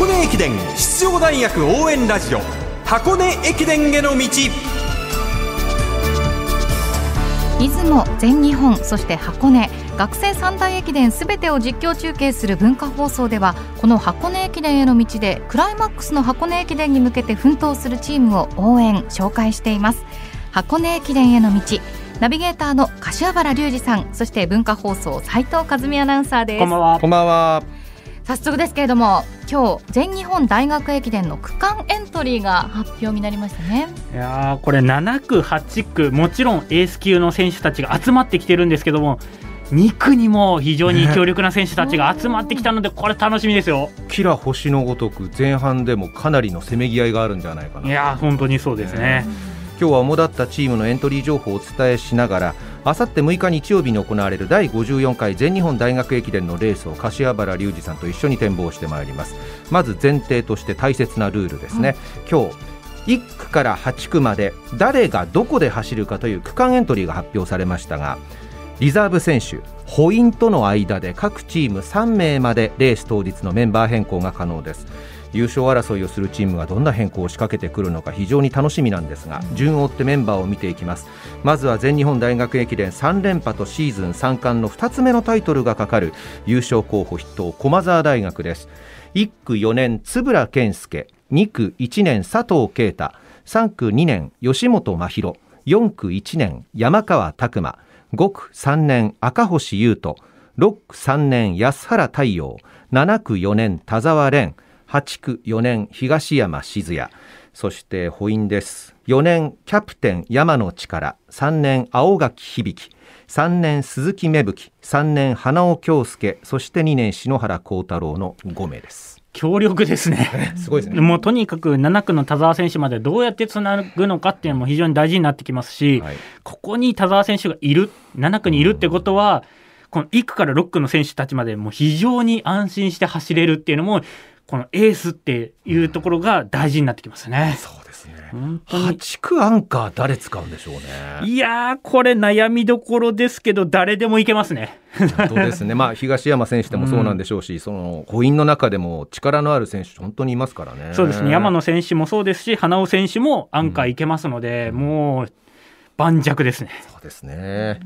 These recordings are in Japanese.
箱根駅伝出場大学応援ラジオ箱根駅伝への道。出雲全日本そして箱根。学生三大駅伝すべてを実況中継する文化放送ではこの箱根駅伝への道でクライマックスの箱根駅伝に向けて奮闘するチームを応援紹介しています。箱根駅伝への道。ナビゲーターの柏原隆二さんそして文化放送斉藤和美アナウンサーです。こんばんはこんばんは。早速ですけれども今日全日本大学駅伝の区間エントリーが発表になりましたね。いやーこれ7区8区もちろんエース級の選手たちが集まってきてるんですけども2区にも非常に強力な選手たちが集まってきたのでこれ楽しみですよ。キラ星のごとく前半でもかなりのせめぎ合いがあるんじゃないかな。いやー本当にそうですね。今日は主だったチームのエントリー情報をお伝えしながらあさって6日日曜日に行われる第54回全日本大学駅伝のレースを柏原隆二さんと一緒に展望してまいります。まず前提として大切なルールですね、今日1区から8区まで誰がどこで走るかという区間エントリーが発表されましたがリザーブ選手ポイントの間で各チーム3名までレース当日のメンバー変更が可能です優勝争いをするチームがどんな変更を仕掛けてくるのか非常に楽しみなんですが順を追ってメンバーを見ていきます。まずは全日本大学駅伝3連覇とシーズン3冠の2つ目のタイトルがかかる優勝候補筆頭駒澤大学です。1区4年円健介。2区1年佐藤圭太。3区2年吉本真宙。4区1年山川拓馬。5区3年赤星優斗。6区3年安原太陽。7区4年田沢蓮8区4年東山静也。そして補員です。4年キャプテン山野力。3年青垣響。3年鈴木芽吹。3年花尾京介。そして2年篠原幸太郎の5名です。強力ですね。すごいですね。もうとにかく7区の田澤選手までどうやってつなぐのかっていうのも非常に大事になってきますし、はい。ここに田澤選手がいる7区にいるってことは、この1区から6区の選手たちまでもう非常に安心して走れるっていうのもこのエースっていうところが大事になってきますね。そうですね本当に8区アンカー誰使うんでしょうねいやーこれ悩みどころですけど誰でもいけますね。本当ですねまあ東山選手でもそうなんでしょうし、その補員の中でも力のある選手本当にいますからねそうですね山野選手もそうですし花尾選手もアンカーいけますので、もう盤石ですね。そうですね。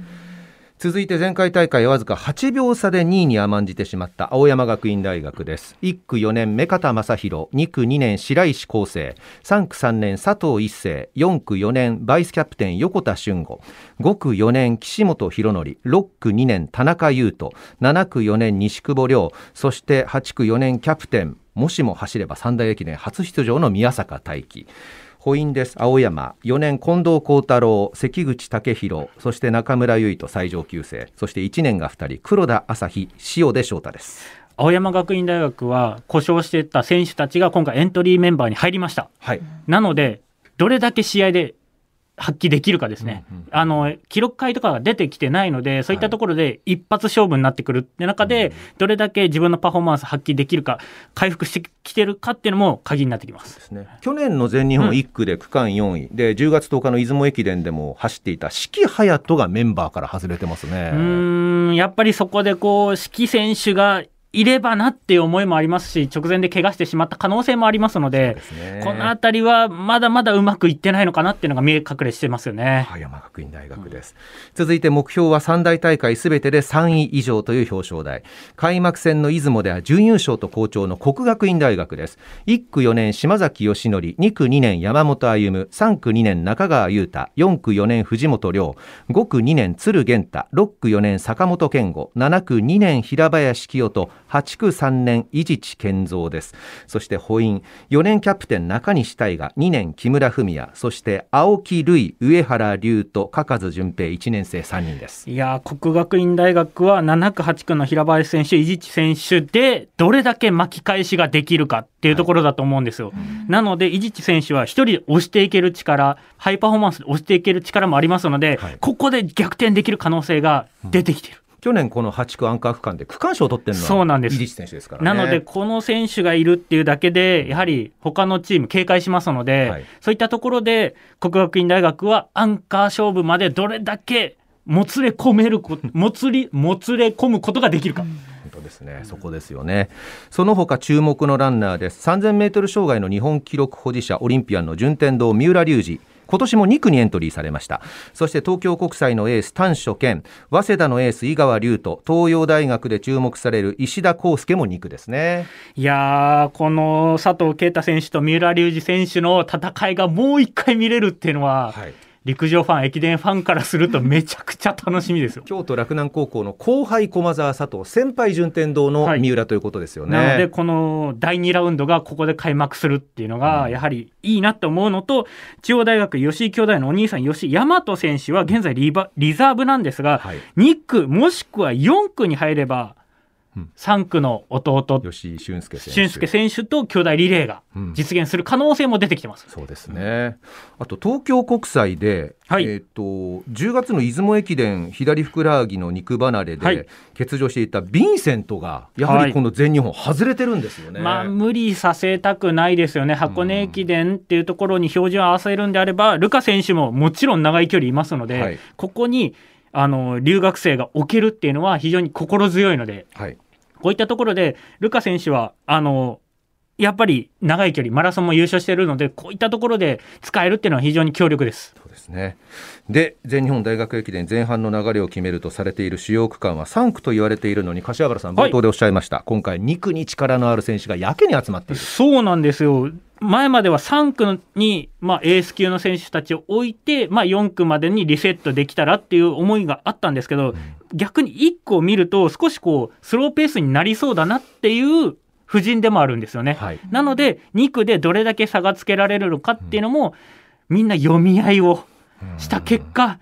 続いて前回大会わずか8秒差で2位に甘んじてしまった青山学院大学です。1区4年目片正弘2区2年白石康生3区3年佐藤一世4区4年バイスキャプテン横田俊吾5区4年岸本博則6区2年田中優斗7区4年西久保亮そして8区4年キャプテンもしも走れば三大駅伝初出場の宮坂大輝。補員です。青山。4年近藤幸太郎。関口武弘そして中村唯斗最上級生。そして1年が2人。黒田朝日塩出翔太です。青山学院大学は故障していた選手たちが今回エントリーメンバーに入りました。はい。なので、どれだけ試合で発揮できるかですね。うんうんあの、記録会とかが出てきてないので、そういったところで一発勝負になってくるって中で、どれだけ自分のパフォーマンス発揮できるか、回復してきてるかっていうのも鍵になってきます。ですね。去年の全日本1区で区間4位、で10月10日の出雲駅伝でも走っていた四季隼人がメンバーから外れてますね。うーん、やっぱりそこでこう、指揮選手がいればなっていう思いもありますし、直前で怪我してしまった可能性もありますので、ですね。このあたりはまだまだうまくいってないのかなっていうのが見え隠れしてますよね。青山学院大学です、続いて目標は三大大会すべてで3位以上という表彰台。開幕戦の出雲では準優勝と好調の国学院大学です。1区4年島崎義則2区2年山本歩夢3区2年中川優太4区4年藤本涼5区2年鶴源太6区4年坂本健吾7区2年平林清人8区3年伊地知健三です。そして補員4年キャプテン中西大河2年木村文也そして青木瑠上原龍と加数純平1年生3人です。いやー国学院大学は7区、8区の平林選手、伊地知選手でどれだけ巻き返しができるかっていうところだと思うんですよ。なので、伊地知選手は一人で押していける力、ハイパフォーマンスで押していける力もありますので、はい。ここで逆転できる可能性が出てきてる。去年この8区アンカー区間で区間賞を取ってるのはそうなんです選手ですからねなので、この選手がいるっていうだけで、やはり他のチーム警戒しますので、はいそういったところで、国学院大学はアンカー勝負までどれだけもつれ込めるこ、もつり、もつれ込むことができるか。本当ですね、そこですよね。その他注目のランナーです。3000メートル障害の日本記録保持者、オリンピアンの順天堂三浦龍司。今年も2区にエントリーされました。そして東京国際のエース丹所健。早稲田のエース井川龍斗。東洋大学で注目される石田康介も2区ですね。いやこの佐藤圭太選手と三浦龍司選手の戦いがもう一回見れるっていうのは、はい陸上ファン、駅伝ファンからするとめちゃくちゃ楽しみですよ。京都洛南高校の後輩駒澤佐藤、先輩順天堂の三浦ということですよね。はい、なので、この第2ラウンドがここで開幕するっていうのが、やはりいいなと思うのと、中央大学吉井兄弟のお兄さん、吉井大和選手は現在リバリザーブなんですが、はい、2区もしくは4区に入れば、3区の弟、吉井俊介選手選手と兄弟リレーが実現する可能性も出てきてます、うん、そうですね、あと東京国際で、はい、えーと、10月の出雲駅伝左ふくらはぎの肉離れで欠場していたヴィンセントがやはりこの全日本外れてるんですよね、はい、まあ、無理させたくないですよね。箱根駅伝っていうところに標準を合わせるんであれば、ルカ選手ももちろん長い距離いますので、はい、ここにあの留学生が置けるっていうのは非常に心強いので、はい、こういったところで、ルカ選手は、あの、やっぱり長い距離、マラソンも優勝しているので、こういったところで使えるっていうのは非常に強力です。そうですね。で、全日本大学駅伝前半の流れを決めるとされている主要区間は3区と言われているのに、柏原さん、冒頭でおっしゃいました、はい、今回、2区に力のある選手がやけに集まっている。そうなんですよ。前までは3区に、まあ、エース級の選手たちを置いて、まあ、4区までにリセットできたらっていう思いがあったんですけど、うん。逆に1個を見ると少しこうスローペースになりそうだなっていう布陣でもあるんですよね。はい、なので2区でどれだけ差がつけられるのかっていうのも、みんな読み合いをした結果、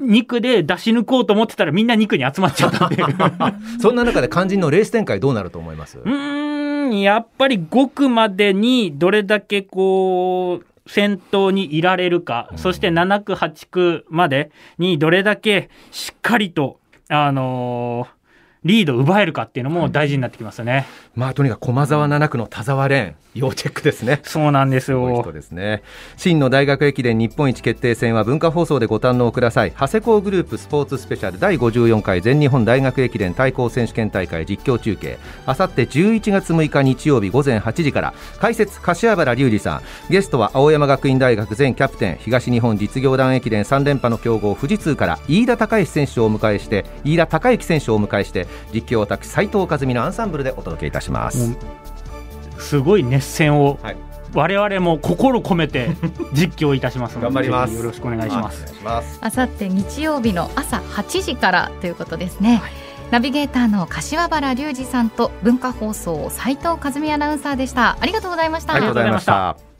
2区で出し抜こうと思ってたらみんな2区に集まっちゃったっていう。そんな中で肝心のレース展開どうなると思います？うんやっぱり5区までにどれだけこう先頭にいられるか、そして7区、8区までにどれだけしっかりと、あのーリードを奪えるかっていうのも大事になってきますよね。まあとにかく駒沢7区の田沢蓮要チェックですね。そうなんですよ。人ですね。真の大学駅伝日本一決定戦は文化放送でご堪能ください。長谷工グループスポーツスペシャル第54回全日本大学駅伝対抗選手権大会実況中継。あさって11月6日日曜日午前8時から解説柏原隆二さん。ゲストは青山学院大学前キャプテン東日本実業団駅伝3連覇の強豪富士通から飯田孝之選手をお迎えして飯田孝之選手をお迎えして実況私斉藤和美のアンサンブルでお届けいたします。すごい熱戦を、はい、我々も心込めて実況いたします頑張ります。よろしくお願いします。あさって日曜日の朝8時からということですね、はい、ナビゲーターの柏原隆二さんと文化放送斉藤和美アナウンサーでしたありがとうございましたありがとうございました